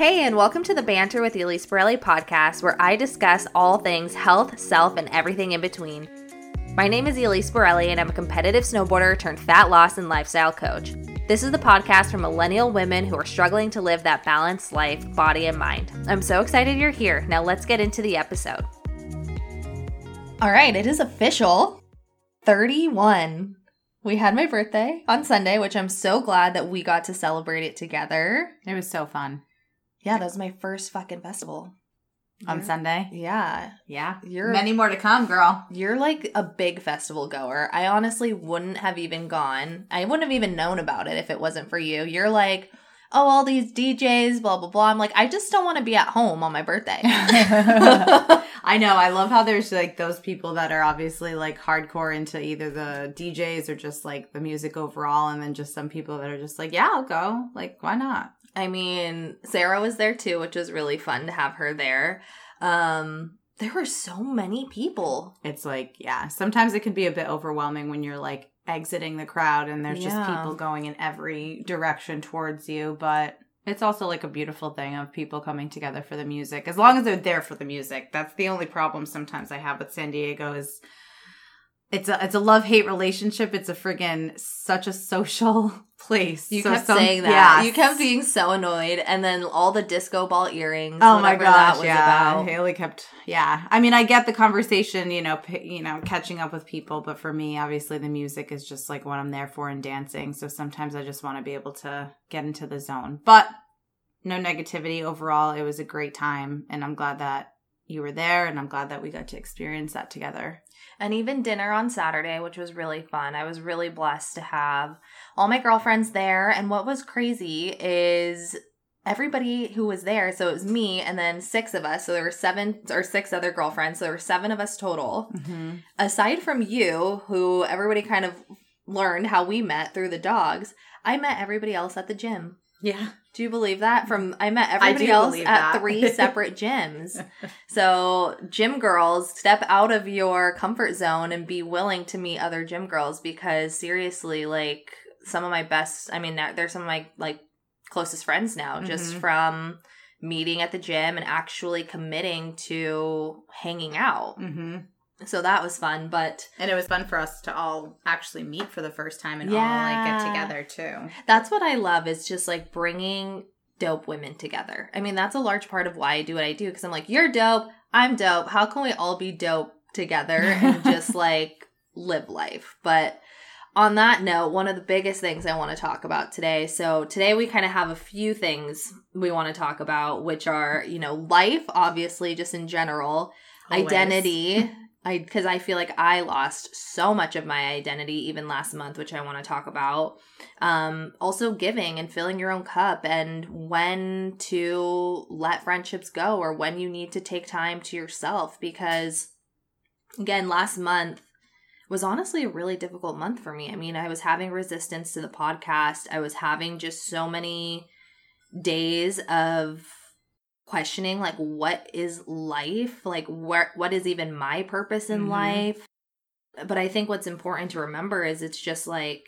Hey, and welcome to the Banter with Elise Borelli podcast, where I discuss all things health, self, and everything in between. My name is Elise Borelli, and I'm a competitive snowboarder turned fat loss and lifestyle coach. This is the podcast for millennial women who are struggling to live that balanced life, body, and mind. I'm so excited you're here. Now let's get into the episode. All right, it is official 31. We had my birthday on Sunday, which I'm so glad that we got to celebrate it together. It was so fun. Yeah, that was my first fucking festival. On You're- Sunday? Yeah. Yeah. You're Many more to come, girl. You're like a big festival goer. I honestly wouldn't have even gone. I wouldn't have even known about it if it wasn't for you. You're like, oh, all these DJs, blah, blah, blah. I'm like, I just don't want to be at home on my birthday. I know. I love how there's like those people that are obviously like hardcore into either the DJs or just like the music overall, and then just some people that are just like, yeah, I'll go. Like, why not? I mean, Sarah was there too, which was really fun to have her there. Um, there were so many people. It's like, yeah, sometimes it can be a bit overwhelming when you're like exiting the crowd and there's just people going in every direction towards you, but it's also like a beautiful thing of people coming together for the music. As long as they're there for the music. That's the only problem sometimes I have with San Diego is it's a it's a love hate relationship. It's a friggin' such a social place. You So kept some- saying that. yeah. You kept being so annoyed, and then all the disco ball earrings. Oh my gosh! that was yeah, about. Haley kept. Yeah, I mean, I get the conversation, you know, p- you know, catching up with people, but for me, obviously, the music is just like what I'm there for and dancing. So sometimes I just want to be able to get into the zone. But no negativity overall. It was a great time, and I'm glad that you were there, and I'm glad that we got to experience that together. and even dinner on Saturday, which was really fun. I was really blessed to have all my girlfriends there. And what was crazy is everybody who was there, so it was me and then six of us. So there were seven or six other girlfriends. So there were seven of us total. Mm-hmm. Aside from you, who everybody kind of learned how we met through the dogs, I met everybody else at the gym. Yeah, Do you believe that? From I met everybody do else at that. three separate gyms. So, gym girls, step out of your comfort zone and be willing to meet other gym girls because seriously, like some of my best, I mean, they're some of my like closest friends now just Mhm. from meeting at the gym and actually committing to hanging out. hmm So that was fun, but and it was fun for us to all actually meet for the first time and all like get together too. that's what I love is just like bringing dope women together. I mean, that's a large part of why I do what I do because I'm like, you're dope, I'm dope. How can we all be dope together and just like live life? But on that note, one of the biggest things I want to talk about today. So, today we kind of have a few things we want to talk about, which are, you know, life, obviously, just in general, Always. identity. I because I feel like I lost so much of my identity even last month, which I want to talk about. Um, also giving and filling your own cup and when to let friendships go or when you need to take time to yourself because again, last month was honestly a really difficult month for me. I mean, I was having resistance to the podcast. I was having just so many days of questioning like what is life? Like where what is even my purpose in Mhm. life? But I think what's important to remember is it's just like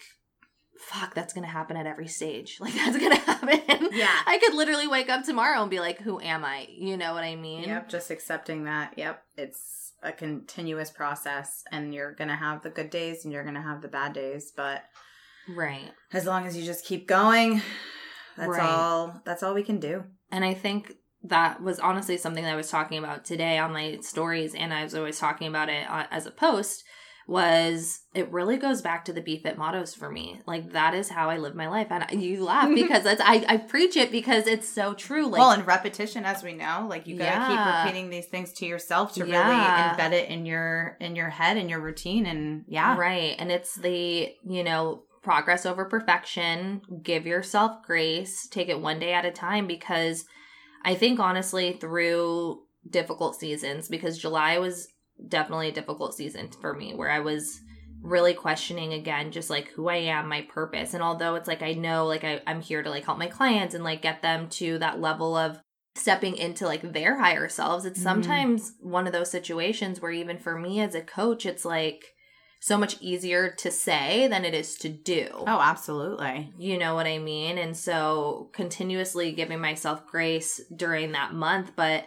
fuck, that's to happen at every stage. Like that's to happen. Yeah. I could literally wake up tomorrow and be like, who am I? You know what I mean? Yep, just accepting that. Yep, it's a continuous process, and you're gonna have the good days and you're gonna have the bad days. But Right. as long as you just keep going, that's Right. all. That's all we can do. And I think that was honestly something that I was talking about today on my stories, and I was always talking about it uh, as a post. Was it really goes back to the BFIT mottos for me? Like that is how I live my life, and you laugh because that's I I preach it because it's so true. Like well, and repetition, as we know, like you gotta Yeah. keep repeating these things to yourself to Yeah. really embed it in your in your head and your routine. And yeah, Right. And it's the, you know, progress over perfection. Give yourself grace. Take it one day at a time because I think honestly through difficult seasons because July was definitely a difficult season for me where I was really questioning again just like who I am, my purpose. And although it's like I know like I, I'm here to like help my clients and like get them to that level of stepping into like their higher selves, it's Mhm. sometimes one of those situations where even for me as a coach, it's like so much easier to say than it is to do. Oh, absolutely. You know what I mean? And so continuously giving myself grace during that month. But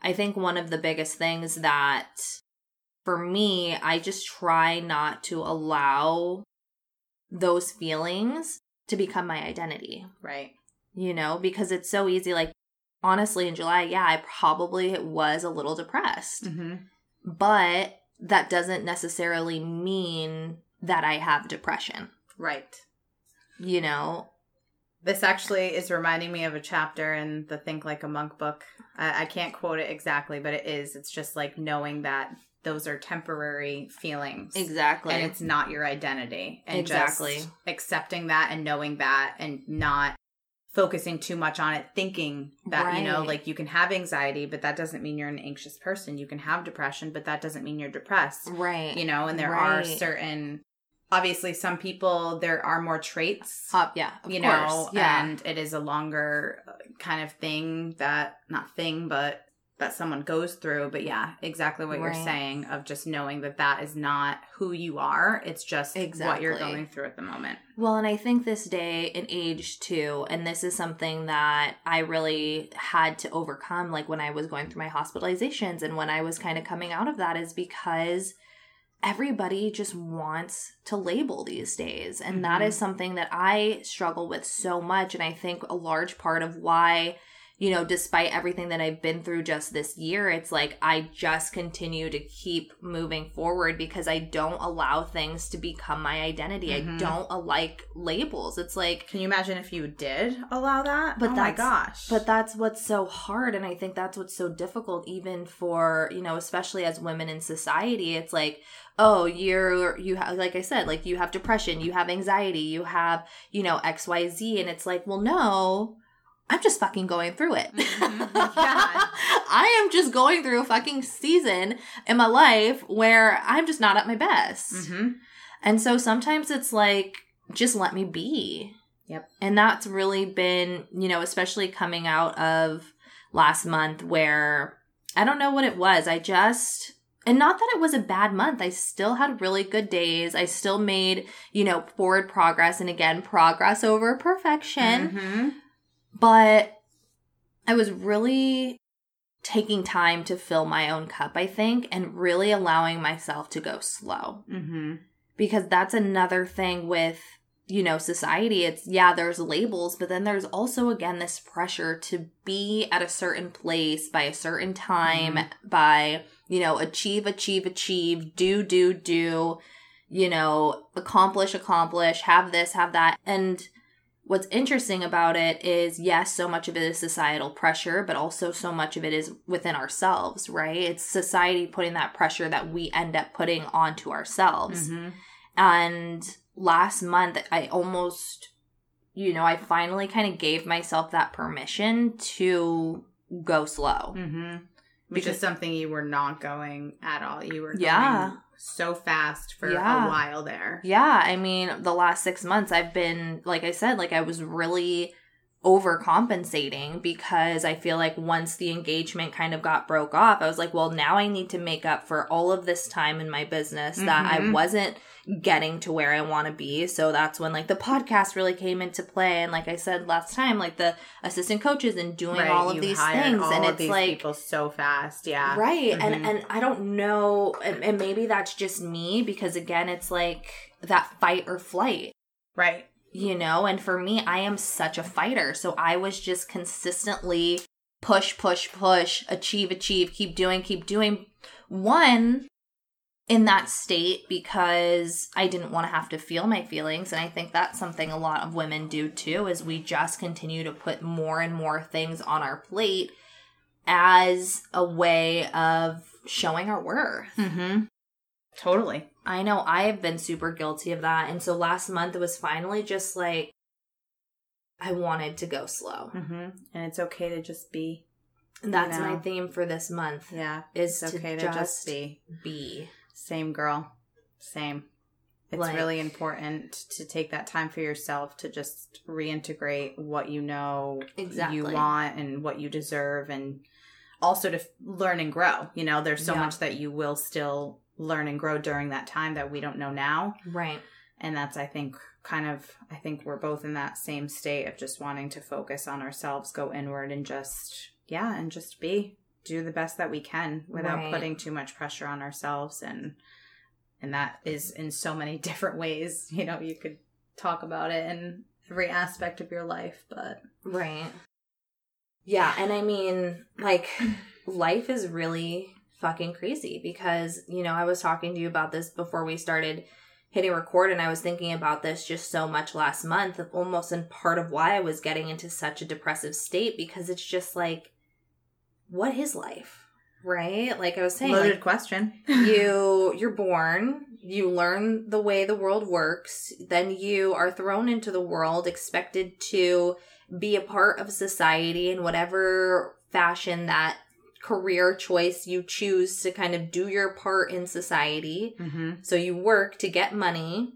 I think one of the biggest things that for me, I just try not to allow those feelings to become my identity. Right. You know, because it's so easy. Like, honestly, in July, yeah, I probably was a little depressed. Mm-hmm. But that doesn't necessarily mean that I have depression. Right. You know, This actually is reminding me of a chapter in the Think Like a Monk book. I, I can't quote it exactly, but it is. It's just like knowing that those are temporary feelings. exactly. And it's not your identity. And Exactly. just accepting that and knowing that and not focusing too much on it, thinking that, you know, like you can have anxiety, but that doesn't mean you're an anxious person. You can have depression, but that doesn't mean you're depressed. right. You know, and there are certain obviously some people there are more traits Uh, yeah, of you course. know, yeah. and it is a longer uh, kind of thing that not thing, but that someone goes through. But yeah, exactly what you're saying of just knowing that that is not who you are. It's just what you're going through at the moment. Well, and I think this day and age too, and this is something that I really had to overcome, like when I was going through my hospitalizations and when I was kind of coming out of that, is because everybody just wants to label these days. And that Mhm. is something that I struggle with so much. And I think a large part of why. You know, despite everything that I've been through just this year, it's like I just continue to keep moving forward because I don't allow things to become my identity. Mhm. I don't like labels. It's like, Can you imagine if you did allow that? But oh my gosh. but that's what's so hard. And I think that's what's so difficult, even for, you know, especially as women in society. It's like, oh, you're, you have, like I said, like you have depression, you have anxiety, you have, you know, XYZ. And it's like, well, no. I'm just fucking going through it. Mhm. Yeah. I am just going through a fucking season in my life where I'm just not at my best. Mhm. And so sometimes it's like, just let me be. Yep. And that's really been, you know, especially coming out of last month where I don't know what it was. I just, and not that it was a bad month. I still had really good days. I still made, you know, forward progress. And again, progress over perfection Mhm. But I was really taking time to fill my own cup, I think, and really allowing myself to go slow. Mhm. Because that's another thing with, you know, society. It's, yeah, there's labels, but then there's also, again, this pressure to be at a certain place by a certain time, by, you know, achieve, achieve, achieve, do, do, do, you know, accomplish, accomplish, have this, have that. And, what's interesting about it is yes so much of it is societal pressure but also so much of it is within ourselves right it's society putting that pressure that we end up putting onto ourselves Mhm. and last month i almost you know i finally kind of gave myself that permission to go slow Mhm. Which Because- is something you were not going at all. You were Yeah. So fast for Yeah. a while there. Yeah, I mean, the last six months, I've been, like I said, like I was really overcompensating because I feel like once the engagement kind of got broke off, I was like, well, now I need to make up for all of this time in my business that I Mhm. wasn't getting to where I want to be. So that's when like the podcast really came into play. And like I said last time, like the assistant coaches and doing Right, all of these things. and it's like, people so fast. Yeah. Right. Mhm. And and I don't know and, and maybe that's just me because again it's like that fight or flight, Right. you know? And for me, I am such a fighter. So I was just consistently push, push, push, achieve, achieve, keep doing, keep doing. One in that state because I didn't want to have to feel my feelings and I think that's something a lot of women do too is we just continue to put more and more things on our plate as a way of showing our worth. Mm-hmm. Totally. I know I have been super guilty of that and so last month it was finally just like I wanted to go slow. Mm-hmm. And it's okay to just be. That's know. my theme for this month Yeah. is It's to, okay to just, just be. be. Same girl. Same. It's Like- really important to take that time for yourself to just reintegrate what you know Exactly. you want and what you deserve and also to f- learn and grow. You know, there's so Yeah. much that you will still learn and grow during that time that we don't know now. Right. And that's, I think, kind of, I think we're both in that same state of just wanting to focus on ourselves, go inward, and just, yeah, and just be, do the best that we can without Right. putting too much pressure on ourselves. And, and that is in so many different ways. You know, you could talk about it in every aspect of your life, but Right. Yeah, and I mean, like, life is really fucking crazy because, you know, I was talking to you about this before we started hitting record, and I was thinking about this just so much last month, almost in part of why I was getting into such a depressive state because it's just like, what is life? Right? Like I was saying, loaded like, question. you you're born you learn the way the world works then you are thrown into the world expected to be a part of society in whatever fashion that career choice you choose to kind of do your part in society Mm-hmm. so you work to get money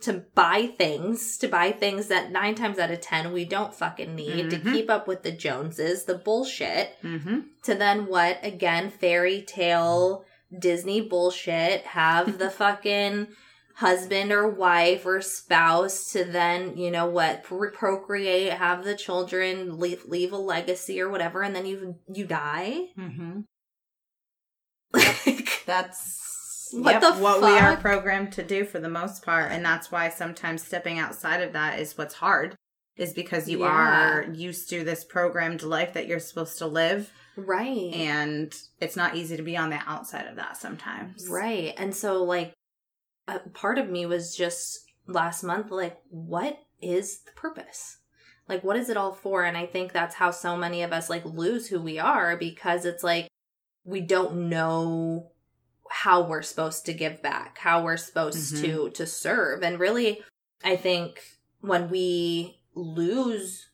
to buy things, to buy things that nine times out of ten we don't fucking need to Mhm. keep up with the Joneses, the bullshit. Mm-hmm. To then what? Again, fairy tale Disney bullshit. Have the fucking husband or wife or spouse to then, you know what, pro- procreate, have the children, leave, leave a legacy or whatever, and then you you die. Mm-hmm. Like, That's What yep, the what we are programmed to do for the most part, and that's why sometimes stepping outside of that is what's hard. Is because you Yeah. are used to this programmed life that you're supposed to live, right. and it's not easy to be on the outside of that sometimes. Right. And so, like, a part of me was just last month, like, what is the purpose? Like, what is it all for? And I think that's how so many of us, like, lose who we are because it's like we don't know how we're supposed to give back, how we're supposed Mhm. to to serve. And really, I think when we lose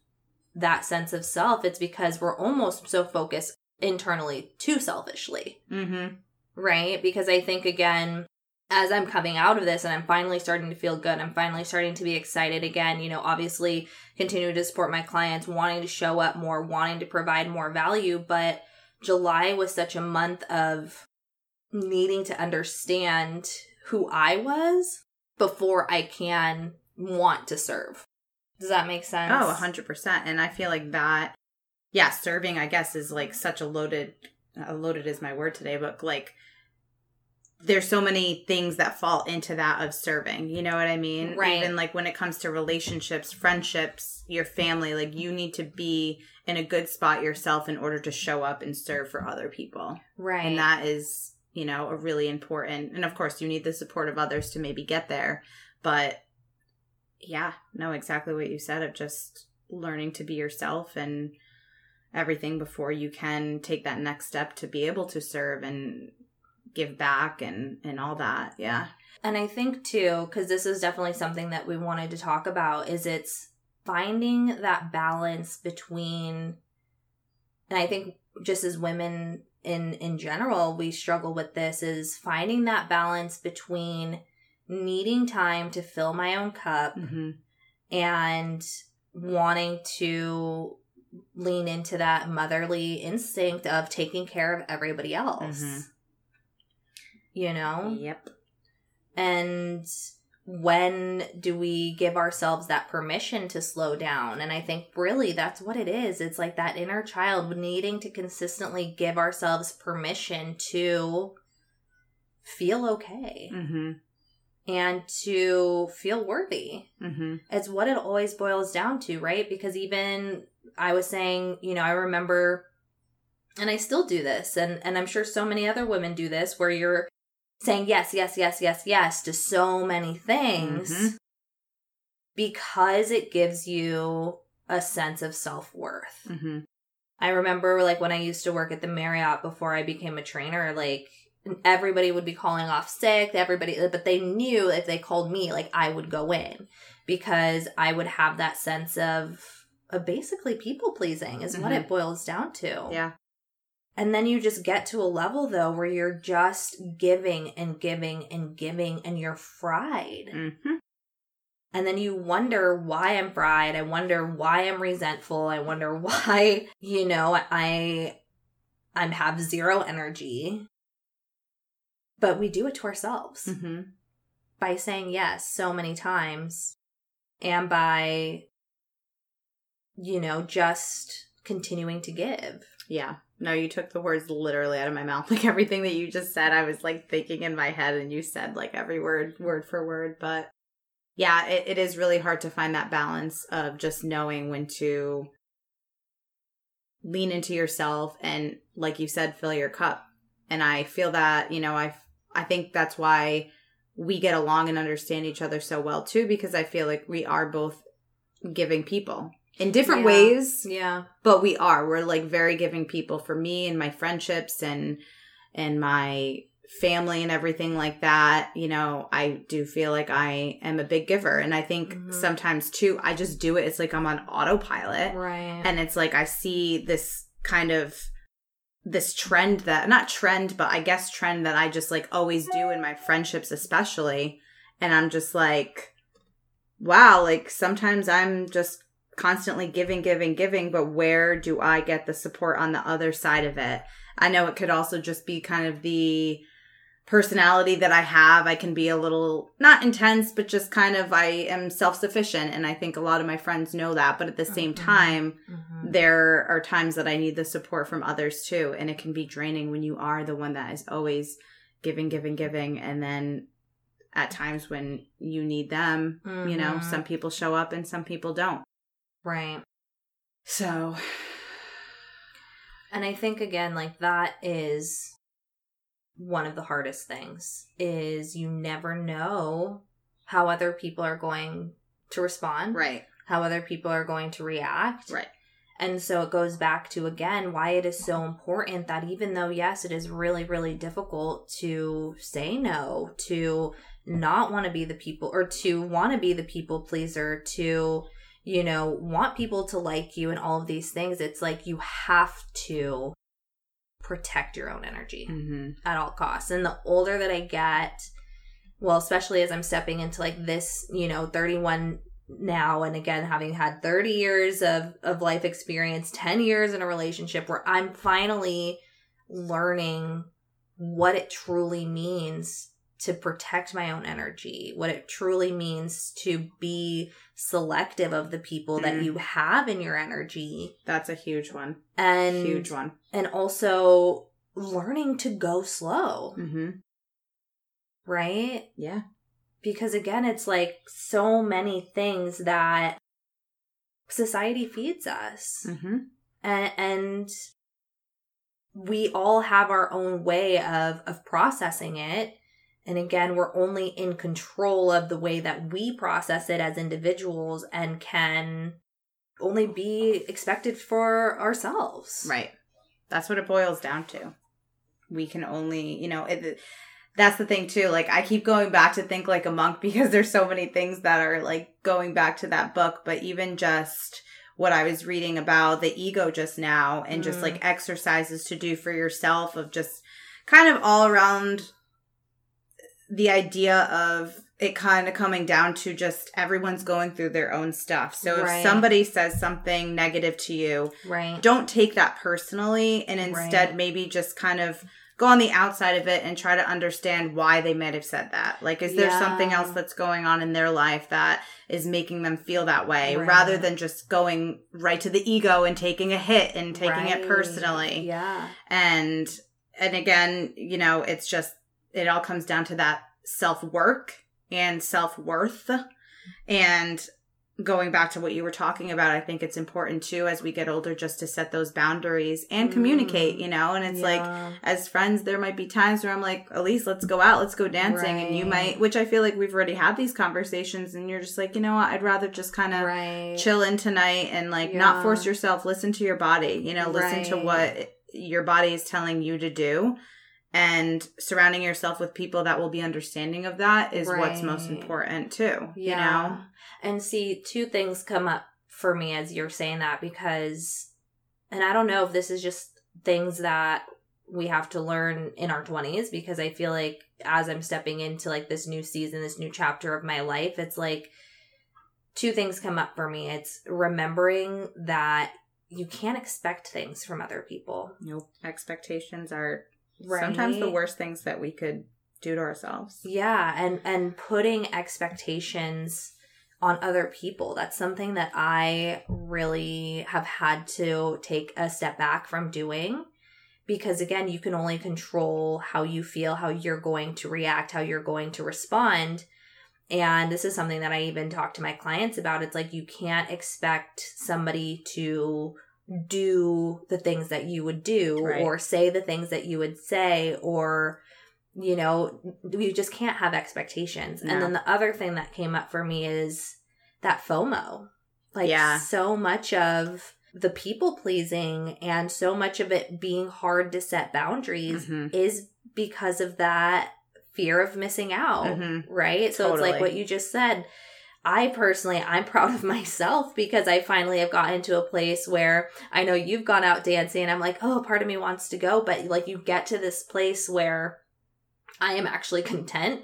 that sense of self, it's because we're almost so focused internally too selfishly Mm-hmm. right? Because I think again, as I'm coming out of this and I'm finally starting to feel good, I'm finally starting to be excited again, you know, obviously continue to support my clients, wanting to show up more, wanting to provide more value, but July was such a month of needing to understand who I was before I can want to serve. Does that make sense? Oh, 100%. And I feel like that, yeah, serving, I guess, is like such a loaded, uh, loaded is my word today, but like, there's so many things that fall into that of serving. You know what I mean? Right. Even like when it comes to relationships, friendships, your family, like you need to be in a good spot yourself in order to show up and serve for other people. Right. And that is, you know, a really important, and of course, you need the support of others to maybe get there. But yeah, no, exactly what you said of just learning to be yourself and everything before you can take that next step to be able to serve and give back and and all that. Yeah. And I think too, because this is definitely something that we wanted to talk about, is it's finding that balance between, and I think just as women in in general, we struggle with this, is finding that balance between needing time to fill my own cup Mm-hmm. and wanting to lean into that motherly instinct of taking care of everybody else. Mhm. You know? Yep. And when do we give ourselves that permission to slow down? And I think really that's what it is. It's like that inner child needing to consistently give ourselves permission to feel okay Mm-hmm. and to feel worthy. Mm-hmm. It's what it always boils down to, right? Because even I was saying, you know, I remember and I still do this and and I'm sure so many other women do this where you're saying yes, yes, yes, yes, yes to so many things Mhm. because it gives you a sense of self-worth. Mm-hmm. I remember like when I used to work at the Marriott before I became a trainer, like everybody would be calling off sick, everybody but they knew if they called me, like I would go in because I would have that sense of of basically people pleasing is what Mhm. it boils down to. Yeah. And then you just get to a level though where you're just giving and giving and giving and you're fried. Mm-hmm. And then you wonder why I'm fried. I wonder why I'm resentful. I wonder why, you know, I I have zero energy. but we do it to ourselves Mm-hmm. by saying yes so many times and by you know just continuing to give Yeah. No, you took the words literally out of my mouth. Like everything that you just said, I was like thinking in my head, and you said like every word, word for word. But yeah, it, it is really hard to find that balance of just knowing when to lean into yourself and, like you said, fill your cup. And I feel that, you know, I I think that's why we get along and understand each other so well too, because I feel like we are both giving people in different Yeah. ways. Yeah. But we are. We're like very giving people for me and my friendships and and my family and everything like that. You know i do feel like i am a big giver. And i think Mhm. sometimes too i just do it. It's like i'm on autopilot. Right. And it's like i see this kind of this trend that not trend but i guess trend that i just like always do in my friendships especially. And i'm just like wow like sometimes i'm just constantly giving giving giving but where do i get the support on the other side of it i know it could also just be kind of the personality that i have i can be a little not intense but just kind of i am self-sufficient and i think a lot of my friends know that but at the same Mhm. time Mhm. there are times that I need the support from others too. And it can be draining when you are the one that is always giving, giving, giving. And then at times when you need them, you know, some people show up and some people don't. Right So, And I think again, like that is one of the hardest things is you never know how other people are going to respond, right, how other people are going to react. right. And so it goes back to again why it is so important that even though, yes, it is really, really difficult to say no, to not want to be the people or to want to be the people pleaser, to, you know, want people to like you and all of these things, it's like you have to protect your own energy Mm-hmm. at all costs. And the older that I get, well, especially as I'm stepping into like this, you know, 31 now and again having had 30 years of of life experience, 10 years in a relationship where I'm finally learning what it truly means to protect my own energy, what it truly means to be selective of the people that Mm. you have in your energy That's a huge one. and huge one. and also learning to go slow, Mm-hmm. right? Yeah. Because again, it's like so many things that society feeds us. Mm-hmm. And, and we all have our own way of of processing it. And again, we're only in control of the way that we process it as individuals and can only be expected for ourselves. Right. That's what it boils down to. We can only, you know, it, that's the thing too. Like I keep going back to think like a monk because there's so many things that are like going back to that book, but even just what I was reading about the ego just now and just Mm. like exercises to do for yourself of just kind of all around the idea of it kind of coming down to just everyone's going through their own stuff. So Right. if somebody says something negative to you, Right. don't take that personally and instead Right. maybe just kind of go on the outside of it and try to understand why they might have said that. Like, is there Yeah. something else that's going on in their life that is making them feel that way rather than just going right to the ego and taking a hit and taking it personally? Yeah. And, and again, you know, it's just, it all comes down to that self work and self worth. And going back to what you were talking about, I think it's important too as we get older just to set those boundaries and communicate, Mm. you know? And it's like, as friends, there might be times where I'm like, Elise, let's go out, let's go dancing. And you might, which I feel like we've already had these conversations, and you're just like, you know what? I'd rather just kind of right. chill in tonight and like not force yourself, listen to your body, you know, listen to what your body is telling you to do. And surrounding yourself with people that will be understanding of that is what's most important too. Yeah. You know? And see, two things come up for me as you're saying that because, and I don't know if this is just things that we have to learn in our 20s because I feel like as I'm stepping into like this new season, this new chapter of my life, it's like two things come up for me. It's remembering that you can't expect things from other people. Nope. Expectations are Right. sometimes the worst things that we could do to ourselves. Yeah, and and putting expectations on other people. That's something that I really have had to take a step back from doing because again, you can only control how you feel, how you're going to react, how you're going to respond. And this is something that I even talk to my clients about. It's like you can't expect somebody to do the things that you would do Right. or say the things that you would say or you know we just can't have expectations No. and then the other thing that came up for me is that fomo like Yeah. so much of the people pleasing and so much of it being hard to set boundaries Mhm. is because of that fear of missing out Mhm. right so it's like what you just said I personally, I'm proud of myself because I finally have gotten to a place where I know you've gone out dancing and I'm like, oh, part of me wants to go. But like you get to this place where I am actually content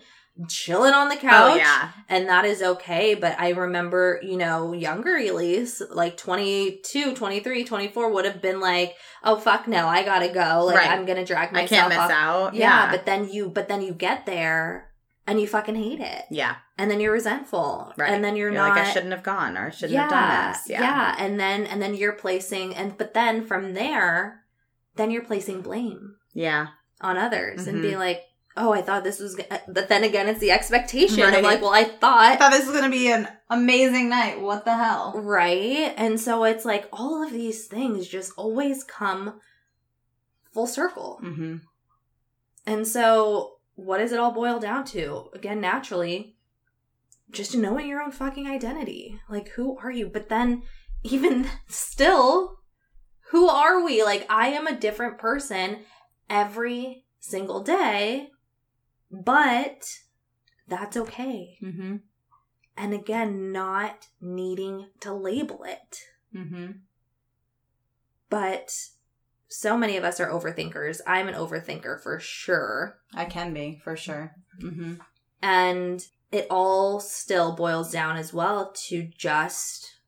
chilling on the oh, couch. Oh yeah. And that is okay. But I remember, you know, younger Elise, like 22, 23, 24 would have been like, oh, fuck no, I gotta go. Like Right. I'm going to drag I myself can't miss off. out. Yeah, but then you, but then you get there and you fucking hate it. yeah. And then you're resentful. Right. And then you're, You're, not like I shouldn't have gone or I shouldn't yeah, have done this. Yeah. Yeah. And then and then you're placing and but then from there, then you're placing blame Yeah. on others and Mhm. being like, oh, I thought this was. But then again, it's the expectation. Right. I'm like, well, I thought I thought. thought this was gonna be an amazing night. What the hell? Right. And so it's like all of these things just always come full circle. Mm-hmm. And so what does it all boil down to? Again, naturally, just knowing your own fucking identity. Like, who are you? But then, even still, who are we? Like, I am a different person every single day, but that's okay. Mm-hmm. And again, not needing to label it. Mm-hmm. But so many of us are overthinkers. I'm an overthinker for sure. I can be for sure. Mm-hmm. And it all still boils down as well to just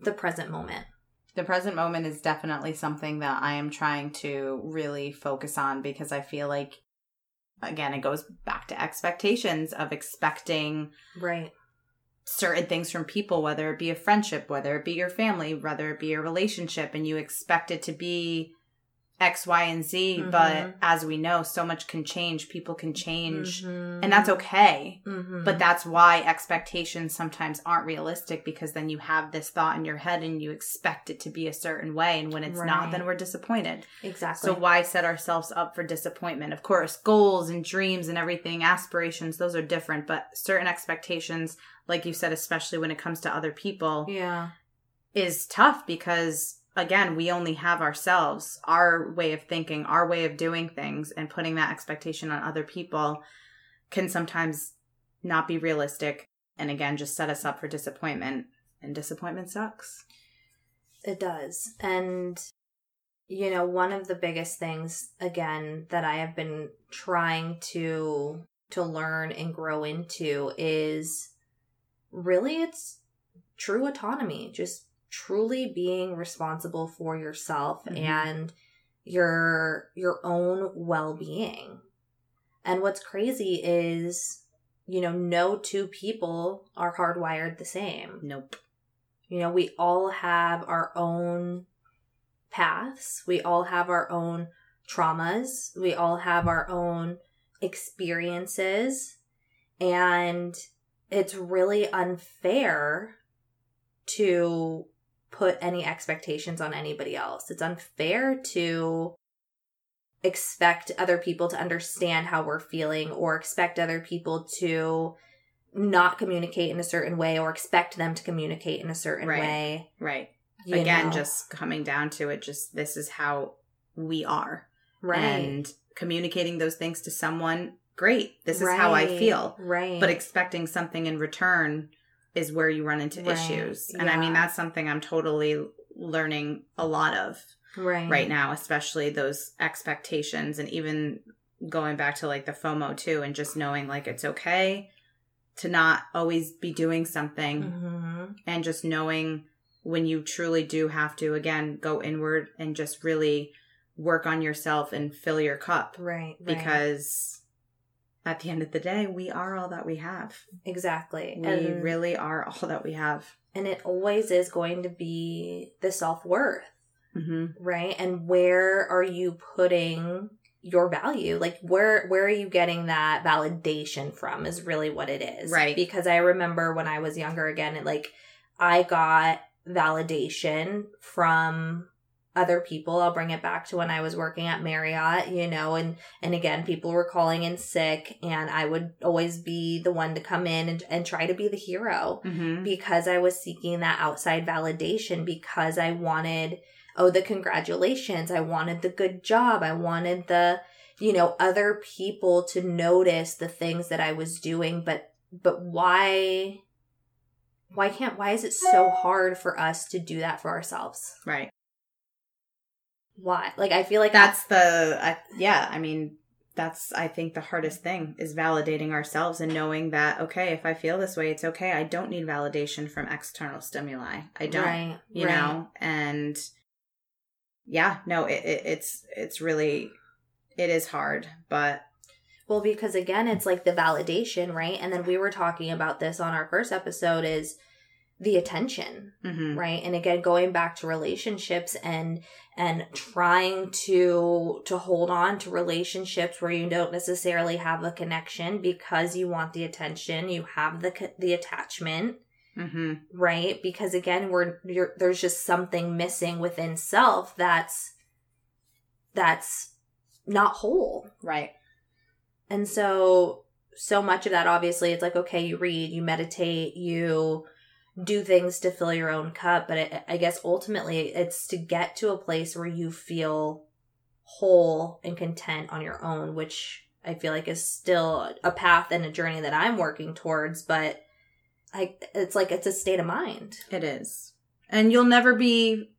the present moment. The present moment is definitely something that I am trying to really focus on because I feel like, again, it goes back to expectations of expecting Right. certain things from people, whether it be a friendship, whether it be your family, whether it be a relationship, and you expect it to be X, Y, and Z. Mhm. But as we know, so much can change. People can change, Mhm. and that's okay. Mhm. But that's why expectations sometimes aren't realistic because then you have this thought in your head and you expect it to be a certain way. And when it's not, then we're disappointed. exactly. So why set ourselves up for disappointment? Of course, goals and dreams and everything, aspirations, those are different, but certain expectations, like you said, especially when it comes to other people, yeah. is tough because again, we only have ourselves, our way of thinking, our way of doing things, and putting that expectation on other people can sometimes not be realistic and again just set us up for disappointment. And disappointment sucks. It does. And you know, one of the biggest things again that I have been trying to to learn and grow into is really it's true autonomy, just truly being responsible for yourself Mhm. and your your own well-being. And what's crazy is you know, no two people are hardwired the same. Nope. You know, we all have our own paths. We all have our own traumas. We all have our own experiences. And it's really unfair to put any expectations on anybody else. It's unfair to expect other people to understand how we're feeling or expect other people to not communicate in a certain way or expect them to communicate in a certain Right. way. Right. you again, know? just coming down to it, just this is how we are. right. And communicating those things to someone, great. This is how I feel. Right. But expecting something in return is where you run into Right. issues. And I mean, that's something I'm totally learning a lot of right. right now, especially those expectations and even going back to like the FOMO too, and just knowing like it's okay to not always be doing something hmm and just knowing when you truly do have to again go inward and just really work on yourself and fill your cup Right. right. because at the end of the day, we are all that we have. Exactly. We and, really are all that we have. and it always is going to be the self worth, Mm-hmm. right? And where are you putting your value? Like where where are you getting that validation from is really what it is. Right. Because I remember when I was younger again, it like I got validation from other people. I'll bring it back to when I was working at Marriott, you know, and and again, people were calling in sick and I would always be the one to come in and, and try to be the hero Mm-hmm. because I was seeking that outside validation because I wanted oh the congratulations, I wanted the good job, I wanted the you know other people to notice the things that I was doing but but why why can't why is it so hard for us to do that for ourselves? Right. Why? Like I feel like That's the, I, yeah, I mean, that's, I think, the hardest thing is validating ourselves and knowing that, okay, if I feel this way, it's okay. I don't need validation from external stimuli. I don't. right, you right. know and yeah no it, it, it's it's really it is hard but Well, because again, it's like the validation, right? And then we were talking about this on our first episode is the attention, mhm. right? And again, going back to relationships and and trying to to hold on to relationships where you don't necessarily have a connection because you want the attention, you have the the attachment, Mhm. right? Because again, we're you're, there's just something missing within self that's that's not whole. right And so, so much of that, obviously, it's like, okay, you read, you meditate, you do things to fill your own cup. But it, I guess ultimately, it's to get to a place where you feel whole and content on your own, which I feel like is still a path and a journey that I'm working towards. But I, it's like, it's a state of mind. it is and you'll never be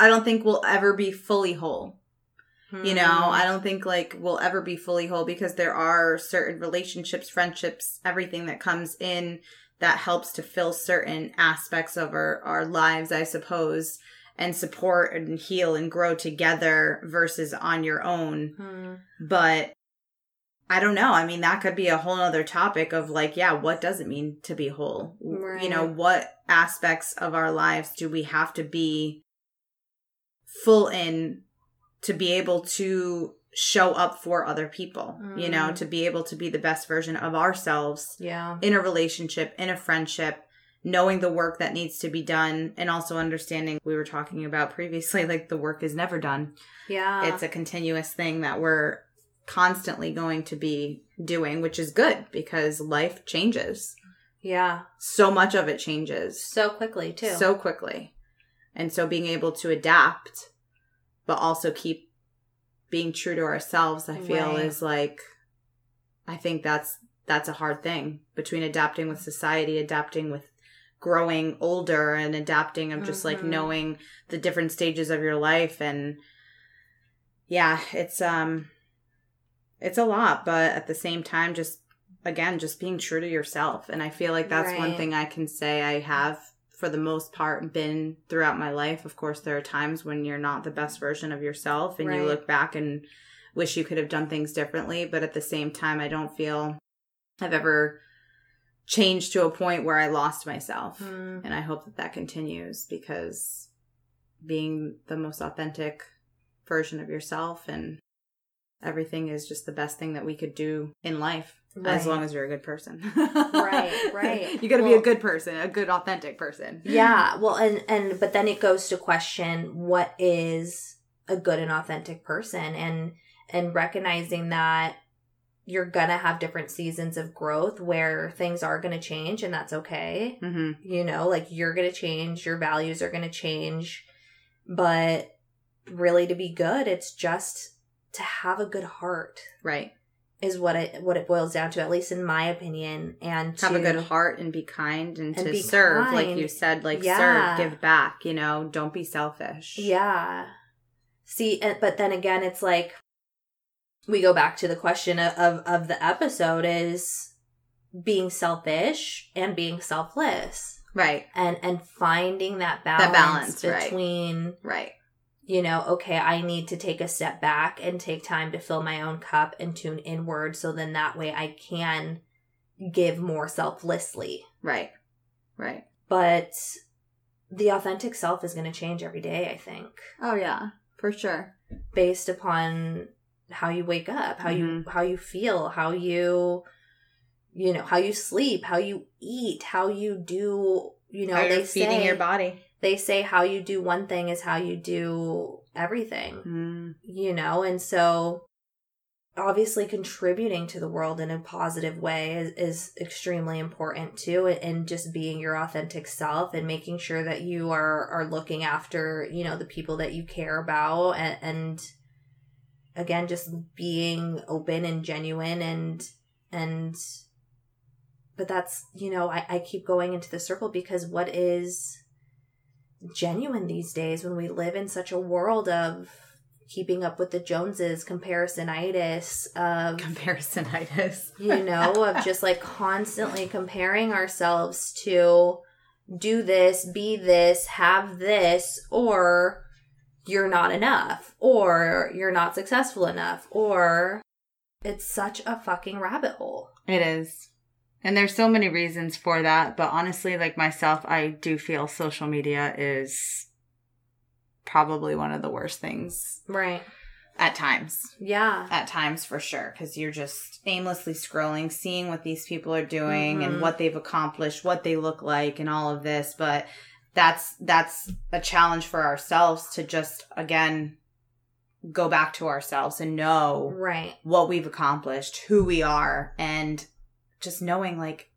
i don't think we'll ever be fully whole you know Mm. i don't think like we'll ever be fully whole because there are certain relationships friendships everything that comes in that helps to fill certain aspects of our, our lives i suppose and support and heal and grow together versus on your own. Hmm. but i don't know. I mean that could be a whole other topic of like yeah what does it mean to be whole? You know what aspects of our lives do we have to be full in to be able to show up for other people you know Mm. to be able to be the best version of ourselves Yeah. in a relationship in a friendship knowing the work that needs to be done and also understanding we were talking about previously like the work is never done Yeah. it's a continuous thing that we're constantly going to be doing, which is good because life changes. yeah. So much of it changes So quickly, too. so quickly. And so being able to adapt, but also keep being true to ourselves, I feel Right. is like, I think that's, that's a hard thing between adapting with society, adapting with growing older and adapting of just like Mhm. knowing the different stages of your life and yeah it's um it's a lot but at the same time just again just being true to yourself and i feel like that's one thing i can say i have for the most part been throughout my life. Of course there are times when you're not the best version of yourself and you look back and wish you could have done things differently. But at the same time i don't feel i've ever changed to a point where i lost myself. Hmm. and I hope that that continues because being the most authentic version of yourself and everything is just the best thing that we could do in life as long as you're a good person. Right, right. You got to be a good person, a good authentic person. yeah well and and but then it goes to question what is a good and authentic person and and recognizing that you're gonna have different seasons of growth where things are gonna change and that's okay Mhm. you know like you're gonna change your values are gonna change but really to be good it's just to have a good heart Right. Is what it what it boils down to at least in my opinion and Have a good heart and be kind and, And to serve like you said like Yeah. serve, give back, you know, don't be selfish. Yeah. See, uh, but then again, it's like we go back to the question of, of, of the episode is being selfish and being selfless Right. and, and finding that balance, balance, right. between, Right. You know, okay, I need to take a step back and take time to fill my own cup and tune inward so then that way I can give more selflessly. Right. Right. But the authentic self is going to change every day, I think, Oh yeah, for sure. based upon how you wake up, how you mm-hmm. how you feel, how you you know, how you sleep, how you eat, how you do, you know, How they you're feeding say your body. They say how you do one thing is how you do everything. Mm. you know and so obviously contributing to the world in a positive way is, is extremely important too and just being your authentic self and making sure that you are are looking after you know the people that you care about and, and again just being open and genuine and and but that's you know I, I keep going into the circle because what is genuine these days when we live in such a world of keeping up with the Joneses, comparisonitis, of Comparisonitis. you know, of just like constantly comparing ourselves to do this, be this, have this, or you're not enough, or you're not successful enough, or it's such a fucking rabbit hole. It is. And there's so many reasons for that, but honestly, like myself, I do feel social media is probably one of the worst things Right. at times. Yeah. At times, for sure, because you're just aimlessly scrolling, seeing what these people are doing Mhm. and what they've accomplished, what they look like, and all of this. But that's that's a challenge for ourselves to just again go back to ourselves and know Right. what we've accomplished, who we are, and just knowing like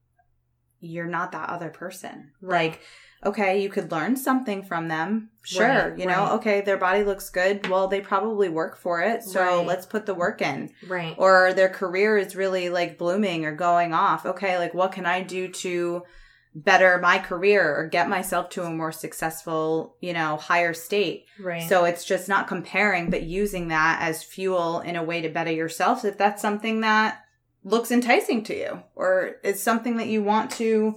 you're not that other person. Right. Like, okay, you could learn something from them. Sure. Right, you know, right. okay, their body looks good. Well, they probably work for it. So let's put the work in. Right. Or their career is really like blooming or going off. Okay, like what can I do to better my career or get myself to a more successful, you know, higher state? Right. So it's just not comparing, but using that as fuel in a way to better yourself if that's something that looks enticing to you or is something that you want to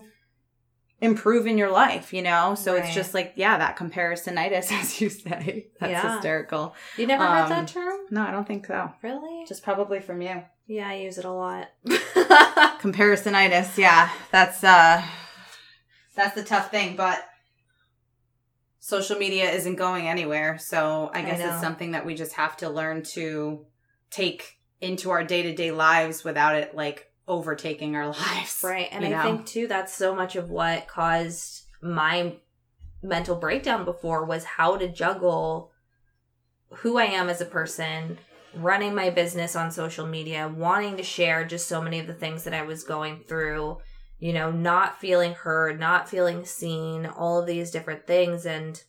improve in your life, you know? So Right. it's just like, yeah, that comparisonitis, as you say. That's Yeah. hysterical. you never heard um, that term? No, I don't think so. Really? Just probably from you. yeah, I use it a lot. Comparisonitis, yeah. That's uh that's the tough thing, but social media isn't going anywhere. So I I guess know. it's something that we just have to learn to take into our day-to-day lives without it like overtaking our lives. Right. And I know? think too that's so much of what caused my mental breakdown before was how to juggle who I am as a person, running my business on social media, wanting to share just so many of the things that I was going through, you know, not feeling heard, not feeling seen, all of these different things and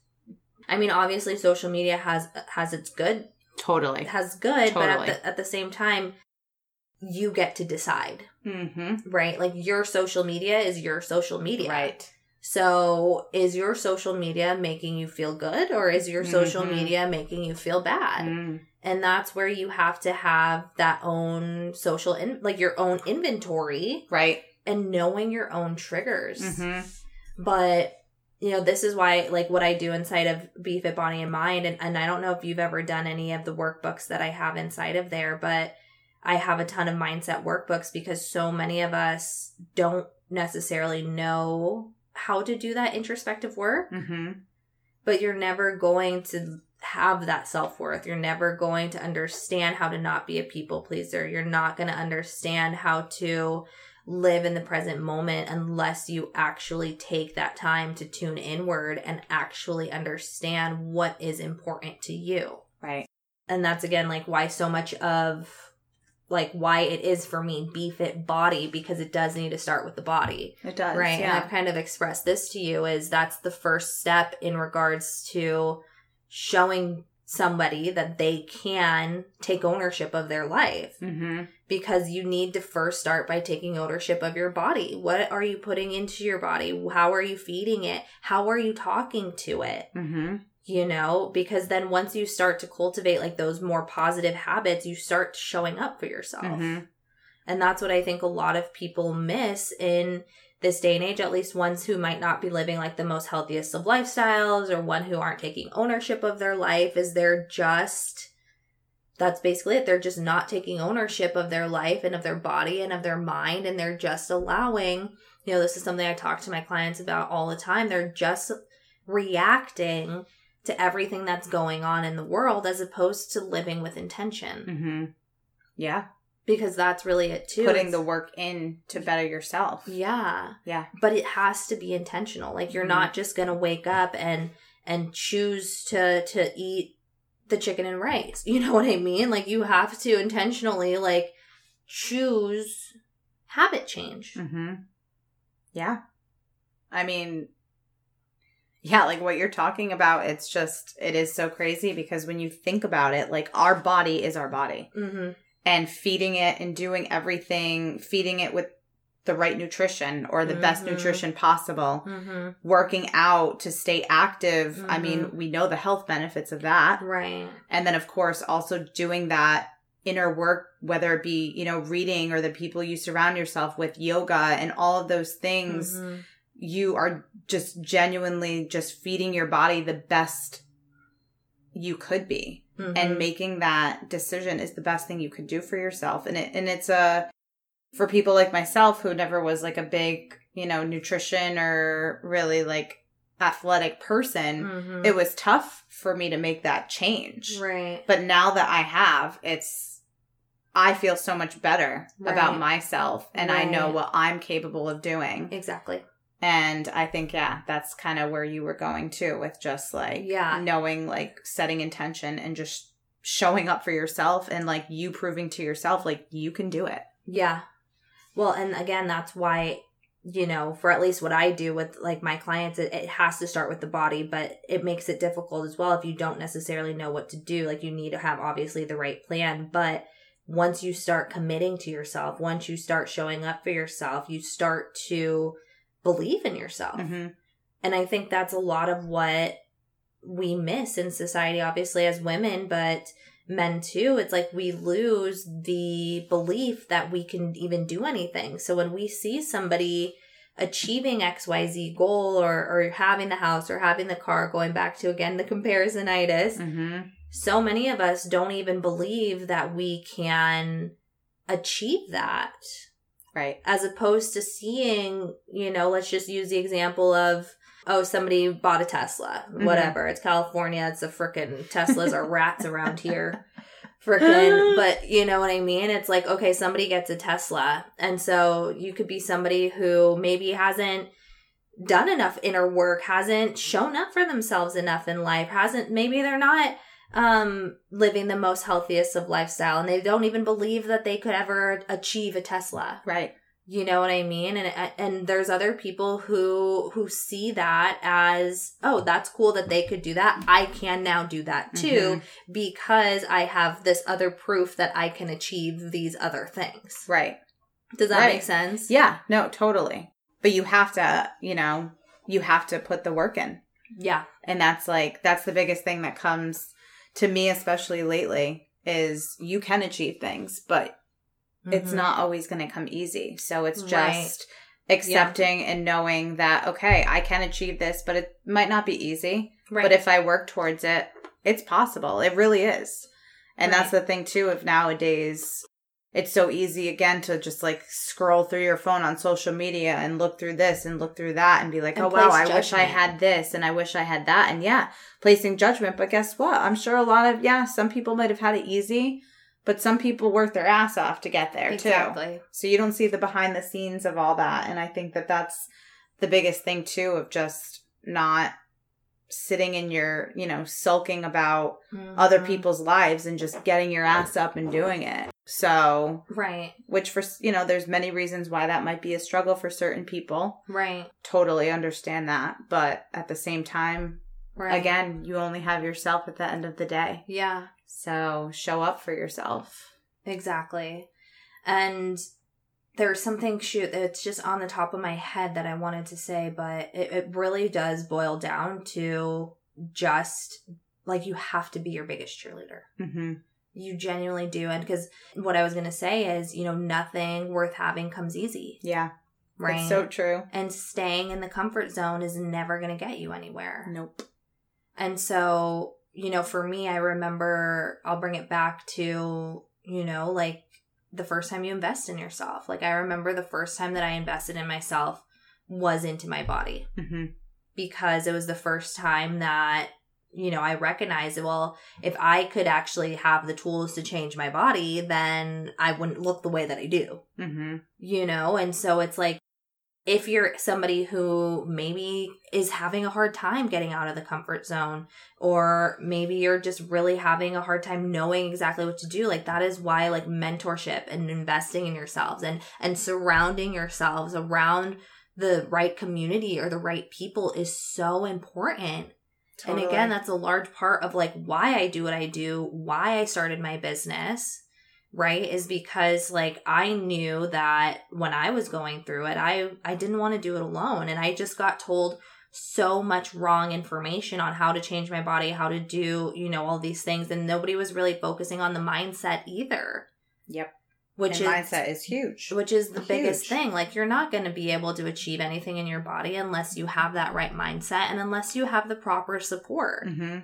I mean obviously social media has has its good totally. has good, but at the at the same time you get to decide Mm-hmm. right? Like your social media is your social media. Right. So is your social media making you feel good or is your social Mhm. media making you feel bad? Mm. And that's where you have to have that own social in like your own inventory Right. and knowing your own triggers. Mm-hmm. But you know, this is why like what I do inside of BFIT Body and Mind and, and I don't know if you've ever done any of the workbooks that I have inside of there, but I have a ton of mindset workbooks because so many of us don't necessarily know how to do that introspective work, Mm-hmm. but you're never going to have that self worth. You're never going to understand how to not be a people pleaser. You're not going to understand how to live in the present moment unless you actually take that time to tune inward and actually understand what is important to you Right. and that's again like why so much of like why it is for me BFIT body because it does need to start with the body It does. right and Yeah. i've kind of expressed this to you is that's the first step in regards to showing somebody that they can take ownership of their life mm-hmm. because you need to first start by taking ownership of your body what are you putting into your body how are you feeding it how are you talking to it Mm-hmm. you know because then once you start to cultivate like those more positive habits you start showing up for yourself Mm-hmm. And that's what I think a lot of people miss in this day and age, at least ones who might not be living like the most healthiest of lifestyles or one who aren't taking ownership of their life, is they're just that's basically it. They're just not taking ownership of their life and of their body and of their mind. And they're just allowing, you know, this is something I talk to my clients about all the time. They're just reacting to everything that's going on in the world as opposed to living with intention. Mm-hmm. Yeah. Because that's really it too. Putting It's- the work in to better yourself. yeah. Yeah. But it has to be intentional. Like you're Mhm. not just gonna wake up and and choose to to eat the chicken and rice. You know what I mean? Like you have to intentionally like choose habit change. Mm-hmm. Yeah. I mean, yeah, like what you're talking about, it's just, it is so crazy because when you think about it, like our body is our body Mm-hmm. And feeding it and doing everything, feeding it with the right nutrition or the best Mhm. nutrition possible, Mm-hmm. working out to stay active. I Mhm. mean, we know the health benefits of that. Right. And then, of course, also doing that inner work, whether it be, you know, reading or the people you surround yourself with, yoga and all of those things, Mhm. you are just genuinely just feeding your body the best you could be. Mhm. And making that decision is the best thing you could do for yourself. And it, and it's a, for people like myself who never was like a big, you know, nutrition or really like athletic person, Mhm. it was tough for me to make that change. right. But now that I have, it's I feel so much better about myself and I know what I'm capable of doing. Exactly. And I think yeah, that's kind of where you were going too with just like Yeah. knowing like setting intention and just showing up for yourself and like you proving to yourself like you can do it. Yeah. Well, and again, that's why, you know, for at least what I do with like my clients, it, it has to start with the body, but it makes it difficult as well if you don't necessarily know what to do. Like, you need to have obviously the right plan, but once you start committing to yourself, once you start showing up for yourself, you start to believe in yourself. Mhm. And I think that's a lot of what we miss in society, obviously, as women, but men too. It's like we lose the belief that we can even do anything. So when we see somebody achieving XYZ goal or, or having the house or having the car, going back to again the comparisonitis, Mhm. so many of us don't even believe that we can achieve that Right. as opposed to seeing, you know, let's just use the example of, oh, somebody bought a Tesla, Mhm. whatever. It's California. It's a freaking Teslas are rats around here. Freaking, but you know what I mean? It's like, okay, somebody gets a Tesla. And so you could be somebody who maybe hasn't done enough inner work, hasn't shown up for themselves enough in life, hasn't, maybe they're not um living the most healthiest of lifestyle and they don't even believe that they could ever achieve a Tesla. Right. You know what I mean? And and there's other people who who see that as, oh, that's cool that they could do that. I can now do that too because I have this other proof that I can achieve these other things. Right. Does that Right. make sense? Yeah, no, totally. But you have to, you know, you have to put the work in. Yeah. And that's like that's the biggest thing that comes to me especially lately is you can achieve things, but it's Mhm. not always going to come easy. So it's Right. just accepting and knowing that okay, I can achieve this, but it might not be easy. right. But if I work towards it, it's possible. It really is. And that's the thing too of nowadays it's so easy again to just like scroll through your phone on social media and look through this and look through that and be like, And "Oh wow, place I wish I had this and I wish I had that." And yeah, placing judgment, but guess what? I'm sure a lot of yeah, some people might have had it easy, but some people work their ass off to get there too. So you don't see the behind the scenes of all that. And I think that that's the biggest thing too of just not sitting in your, you know, sulking about other Mhm. people's lives and just getting your ass up and doing it. So, Right. which for, you know, there's many reasons why that might be a struggle for certain people. Right. Totally understand that. But at the same time, Right. again, you only have yourself at the end of the day. Yeah. So show up for yourself. Exactly. And there's something shoot that's just on the top of my head that I wanted to say, but it, it really does boil down to just like you have to be your biggest cheerleader. hmm You genuinely do. And because what I was going to say is, you know, nothing worth having comes easy, Yeah. right? It's so true. and staying in the comfort zone is never going to get you anywhere. Nope. And so, you know, for me, I remember I'll bring it back to, you know, like the first time you invest in yourself. Like I remember the first time that I invested in myself was into my body hmm because it was the first time that you know, I recognized, well, if I could actually have the tools to change my body, then I wouldn't look the way that I do. Hmm you know and so it's like if you're somebody who maybe is having a hard time getting out of the comfort zone or maybe you're just really having a hard time knowing exactly what to do like that is why like mentorship and investing in yourselves and and surrounding yourselves around the right community or the right people is so important and again, that's a large part of like why I do what I do, why I started my business, right? Is because like I knew that when I was going through it, I I didn't want to do it alone and I just got told so much wrong information on how to change my body, how to do, you know, all these things and nobody was really focusing on the mindset either. Yep. Which and is mindset is huge. which is the biggest thing. Like you're not going to be able to achieve anything in your body unless you have that right mindset and unless you have the proper support. hmm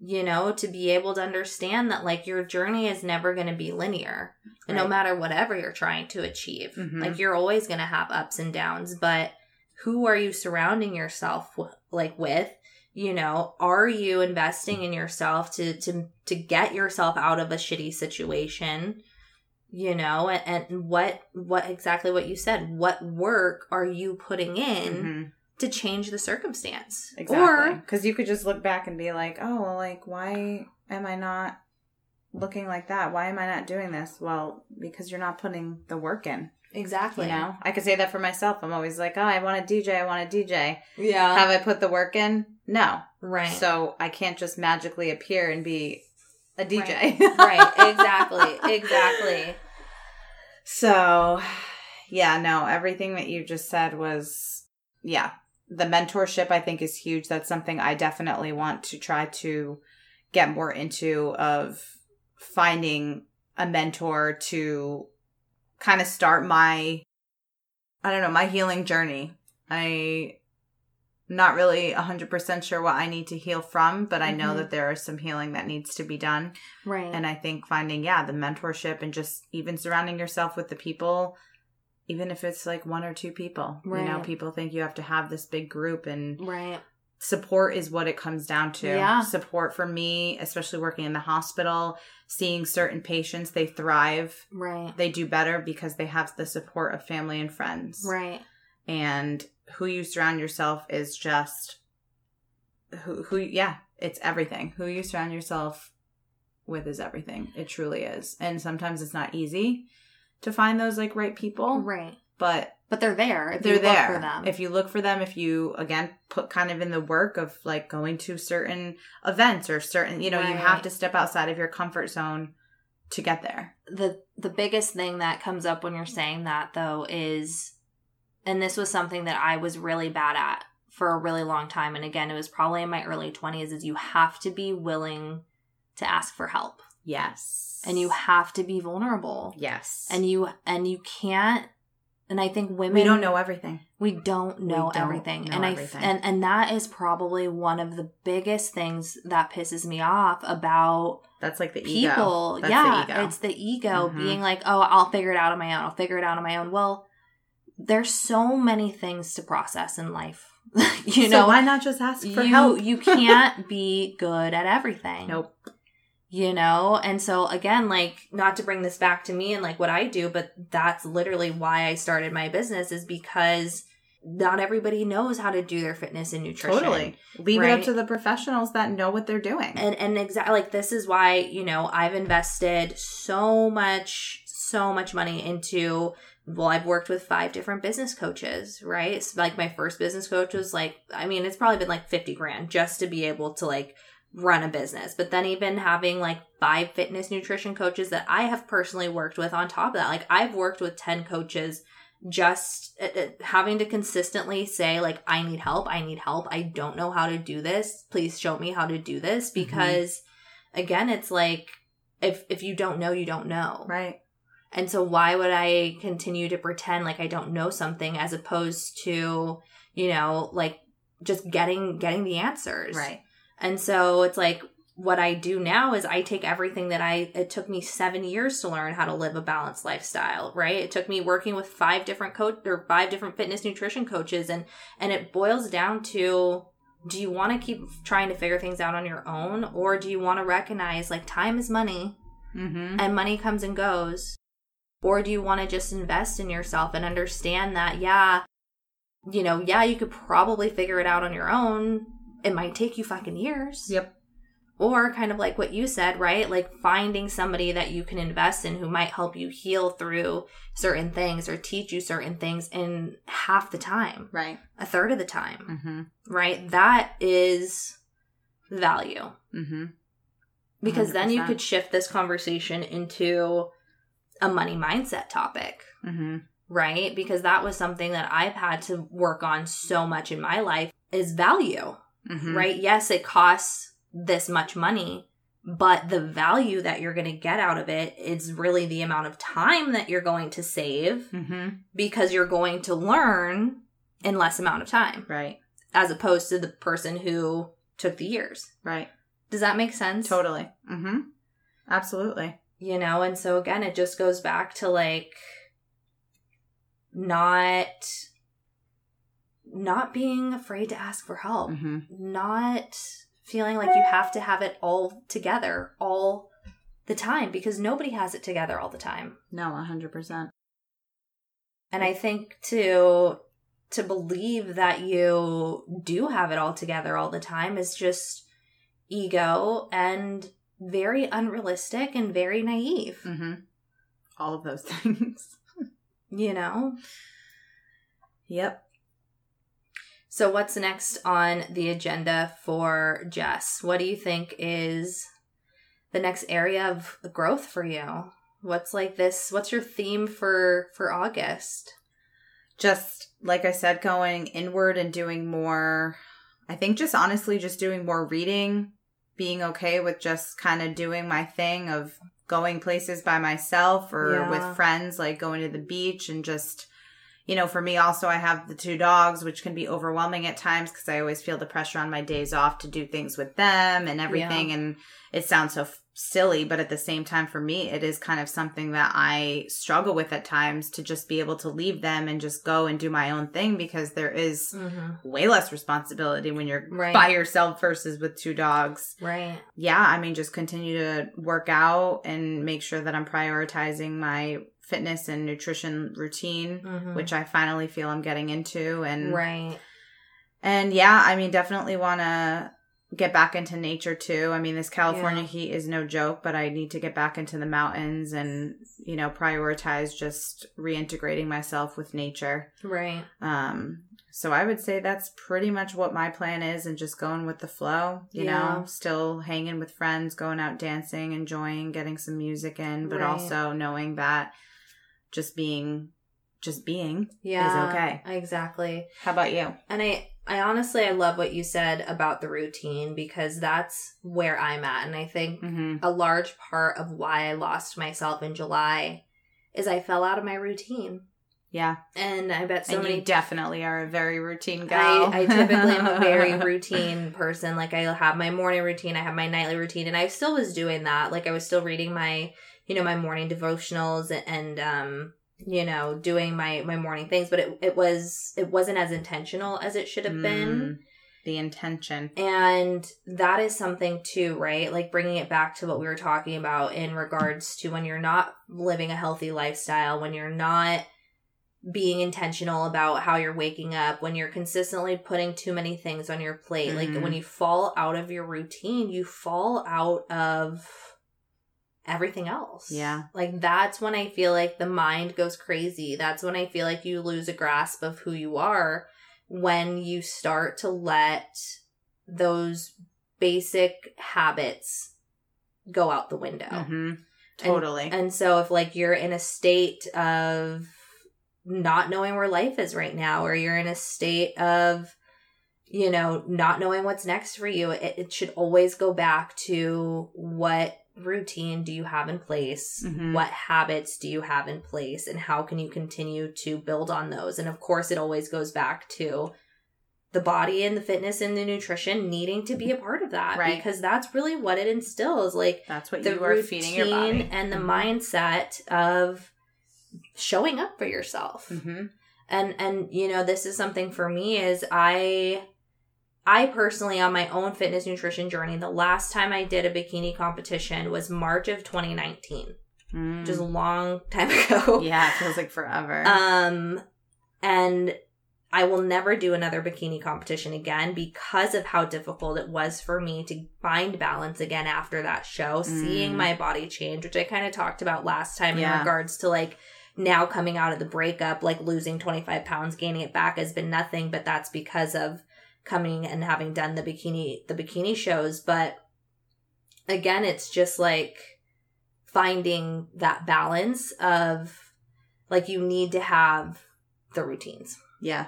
You know, to be able to understand that like your journey is never going to be linear. And no matter whatever you're trying to achieve. Mhm. Like you're always going to have ups and downs, but who are you surrounding yourself w- like with? You know, are you investing in yourself to to to get yourself out of a shitty situation? You know and, and what what exactly what you said what work are you putting in Mhm. to change the circumstance Exactly. or Because you could just look back and be like, oh, well, like, why am I not looking like that? Why am I not doing this? Well, because you're not putting the work in. exactly You know, I could say that for myself. I'm always like, oh, I want a DJ. I want a DJ. yeah Have I put the work in? No. right So I can't just magically appear and be a DJ. right exactly exactly So, yeah, no, everything that you just said was, yeah, the mentorship I think is huge. That's something I definitely want to try to get more into of finding a mentor to kind of start my, I don't know, my healing journey. I not really 100% sure what I need to heal from, but I know Mhm. that there is some healing that needs to be done. right And I think finding, yeah, the mentorship and just even surrounding yourself with the people, even if it's like one or two people. Right. You know, people think you have to have this big group and right support is what it comes down to. Yeah. Support for me, especially working in the hospital, seeing certain patients, they thrive. right They do better because they have the support of family and friends. right And who you surround yourself is just who who yeah, it's everything. Who you surround yourself with is everything. It truly is. And sometimes it's not easy to find those like right people, right but but they're there they're there. for them If you look for them, if you again put kind of in the work of like going to certain events or certain, you know, you have to step outside of your comfort zone to get there. the the biggest thing that comes up when you're saying that though is and this was something that I was really bad at for a really long time and again it was probably in my early 20s is you have to be willing to ask for help Yes. and you have to be vulnerable Yes. and you and you can't and I think women we don't know everything. we don't know don't everything know and i and and that is probably one of the biggest things that pisses me off about That's like the ego. people That's yeah the ego. it's the ego Mhm. being like oh i'll figure it out on my own i'll figure it out on my own well there's so many things to process in life you So know why not just ask for you help? you can't be good at everything Nope. you know and so again like not to bring this back to me and like what i do but that's literally why i started my business is because not everybody knows how to do their fitness and nutrition Totally. Leave it up to the professionals that know what they're doing. and and exactly like this is why you know i've invested so much so much money into well i've worked with five different business coaches right? It's like my first business coach was like i mean it's probably been like 50 grand just to be able to like run a business. But then even having like five fitness nutrition coaches that i have personally worked with on top of that like i've worked with 10 coaches just uh, uh, having to consistently say like i need help. I need help. I don't know how to do this. Please show me how to do this. Because again it's like if if you don't know, you don't know. Right. And so why would I continue to pretend like I don't know something as opposed to, you know, like just getting getting the answers. Right. And so it's like what I do now is I take everything that I it took me 7 years to learn how to live a balanced lifestyle, right? It took me working with five different coach or five different fitness nutrition coaches and and it boils down to do you want to keep trying to figure things out on your own or do you want to recognize like time is money Mm-hmm. and money comes and goes? Or do you want to just invest in yourself and understand that, yeah, you know, yeah, you could probably figure it out on your own. It might take you fucking years. Yep. Or kind of like what you said, right? Like finding somebody that you can invest in who might help you heal through certain things or teach you certain things in half the time, Right. a third of the time, Mm-hmm. right? That is value Mm-hmm. because then you could shift this conversation into a money mindset topic Mm-hmm. right because that was something that i've had to work on so much in my life is value Mm-hmm. right yes it costs this much money but the value that you're going to get out of it is really the amount of time that you're going to save Mm-hmm. because you're going to learn in less amount of time Right. as opposed to the person who took the years Right. does that make sense Totally. Mm-hmm. Absolutely. You know and so again it just goes back to like not not being afraid to ask for help Mm-hmm. not feeling like you have to have it all together all the time because nobody has it together all the time No, hundred percent. and i think to to believe that you do have it all together all the time is just ego and very unrealistic and very naive Mm-hmm. All of those things. you know Yep. So, what's next on the agenda for Jess? What do you think is the next area of growth for you? What's like this? What's your theme for for August? Just like I said, going inward and doing more. I think just honestly, just doing more reading, being okay with just kind of doing my thing of going places by myself or Yeah. with friends, like going to the beach and just, you know, for me also, I have the two dogs, which can be overwhelming at times because I always feel the pressure on my days off to do things with them and everything. And it sounds so f- silly, but at the same time, for me, it is kind of something that I struggle with at times to just be able to leave them and just go and do my own thing because there is Mm-hmm. way less responsibility when you're Right. by yourself versus with two dogs. Right. Yeah, I mean, just continue to work out and make sure that I'm prioritizing my fitness and nutrition routine, Mhm. which I finally feel I'm getting into. And right. and yeah, I mean, definitely want to get back into nature too. I mean, this California Yeah. heat is no joke, but I need to get back into the mountains and, you know, prioritize just reintegrating myself with nature. Right. Um, so I would say that's pretty much what my plan is and just going with the flow, you Yeah. know, still hanging with friends, going out dancing, enjoying, getting some music in, but Right. also knowing that just being just being Yeah. is okay. Exactly. How about you? And I, I honestly, I love what you said about the routine because that's where I'm at, and I think Mm-hmm. a large part of why I lost myself in July is I fell out of my routine. Yeah. And I bet so and many you definitely are a very routine guy. I, I typically am a very routine person. Like I have my morning routine, I have my nightly routine, and I still was doing that. Like I was still reading my, you know, my morning devotionals and um, you know, doing my my morning things, but it it was it wasn't as intentional as it should have been. Mm, the intention. And that is something too, right? Like bringing it back to what we were talking about in regards to when you're not living a healthy lifestyle, when you're not being intentional about how you're waking up, when you're consistently putting too many things on your plate. Mhm. Like when you fall out of your routine, you fall out of everything else. Yeah. Like that's when I feel like the mind goes crazy. That's when I feel like you lose a grasp of who you are when you start to let those basic habits go out the window. hmm Totally. And so if like you're in a state of not knowing where life is right now or you're in a state of you know not knowing what's next for you it, it should always go back to what routine do you have in place? Mhm. What habits do you have in place? And how can you continue to build on those? And of course, it always goes back to the body and the fitness and the nutrition needing to be a part of that Right. because that's really what it instills like That's what the you are feeding your body. and the Mhm. mindset of showing up for yourself Mhm. and and you know this is something for me is i i personally on my own fitness nutrition journey the last time i did a bikini competition was march of 2019 Mm. which is a long time ago yeah, it feels like forever. um and i will never do another bikini competition again because of how difficult it was for me to find balance again after that show seeing Mm. my body change which i kind of talked about last time in regards to like now coming out of the breakup like losing 25 pounds gaining it back has been nothing but that's because of coming and having done the bikini the bikini shows but again it's just like finding that balance of like you need to have the routines yeah.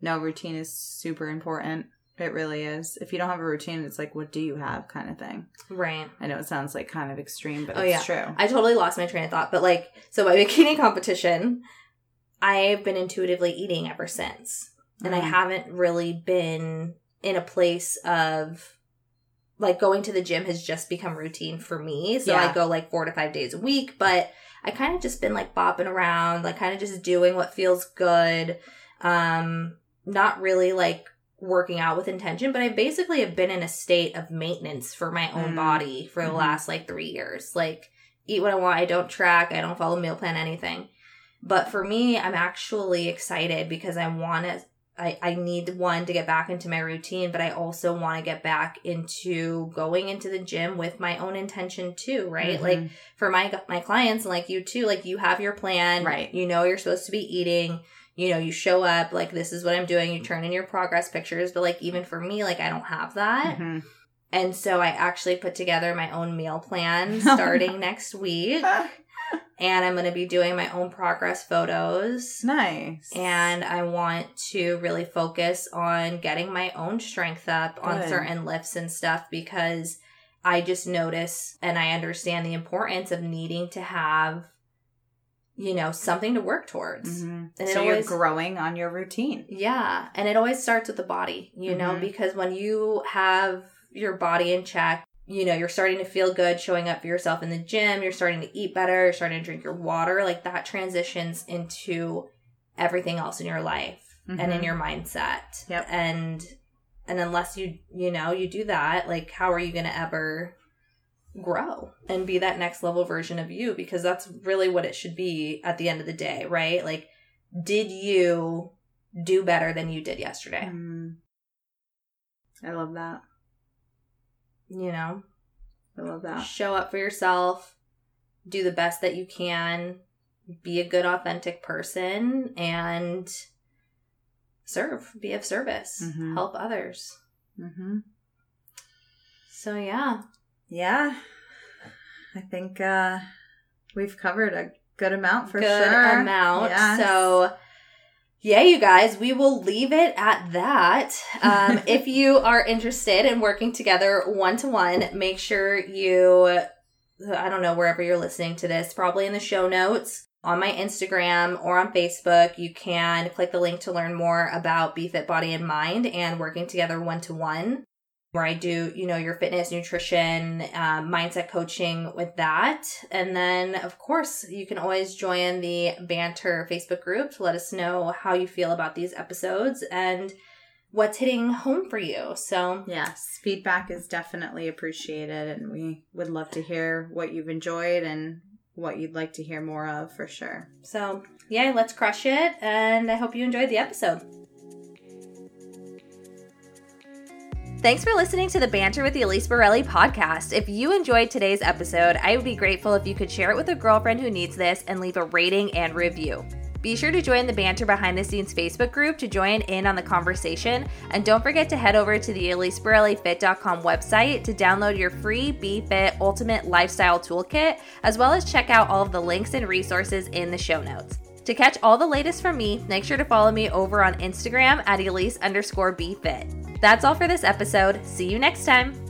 No, routine is super important. It really is. If you don't have a routine, it's like, what do you have kind of thing. right I know it sounds like kind of extreme, but Oh, it's true. i totally lost my train of thought but like so my bikini competition i've been intuitively eating ever since and I Mhm. haven't really been in a place of like going to the gym has just become routine for me. So Yeah. I go like four to five days a week, but I kind of just been like bopping around, like kind of just doing what feels good. Um, not really like working out with intention, but I basically have been in a state of maintenance for my own Mm. body for the Mhm. last like three years. Like eat what I want. I don't track. I don't follow meal plan, anything. But for me, I'm actually excited because I want to I, I need one to get back into my routine, but I also want to get back into going into the gym with my own intention too, right? Mhm. Like for my my clients and like you too, like you have your plan, Right. You know you're supposed to be eating, you know, you show up, like this is what I'm doing, you turn in your progress pictures, but like even for me, like I don't have that. Mhm. And so I actually put together my own meal plan starting next week. And I'm going to be doing my own progress photos. nice. And I want to really focus on getting my own strength up on certain lifts and stuff because I just notice and I understand the importance of needing to have, you know, something to work towards. Mhm. And so you're growing on your routine. Yeah. And it always starts with the body, you know, Mhm. because when you have your body in check, you know, you're starting to feel good showing up for yourself in the gym, you're starting to eat better, you're starting to drink your water, like that transitions into everything else in your life and in Mhm. your mindset. Yep. And and unless you, you know, you do that, like how are you going to ever grow and be that next level version of you because that's really what it should be at the end of the day, right? Like did you do better than you did yesterday? Mm. I love that. You know, I love that. show up for yourself, do the best that you can, be a good, authentic person, and serve, be of service, Mhm. help others. Mm-hmm. So, yeah, Yeah, I think uh, we've covered a good amount for good sure. amount. Yes. So, yeah, you guys, we will leave it at that. Um, if you are interested in working together one to one, make sure you, I don't know, wherever you're listening to this, probably in the show notes on my Instagram or on Facebook, you can click the link to learn more about BFIT Body and Mind and working together one to one. Where I do, you know, your fitness, nutrition, um, mindset coaching with that. And then, of course, you can always join the Banter Facebook group to let us know how you feel about these episodes and what's hitting home for you. So, Yes, feedback is definitely appreciated, and we would love to hear what you've enjoyed and what you'd like to hear more of for sure. so yeah, let's crush it. And I hope you enjoyed the episode. Thanks for listening to the Banter with the Elise Borelli podcast. If you enjoyed today's episode, I would be grateful if you could share it with a girlfriend who needs this and leave a rating and review. Be sure to join the Banter Behind the Scenes Facebook group to join in on the conversation. And don't forget to head over to the EliseBorelliFit.com website to download your free BFIT Ultimate Lifestyle Toolkit, as well as check out all of the links and resources in the show notes. To catch all the latest from me, make sure to follow me over on Instagram at Elise underscore BFIT. That's all for this episode. See you next time.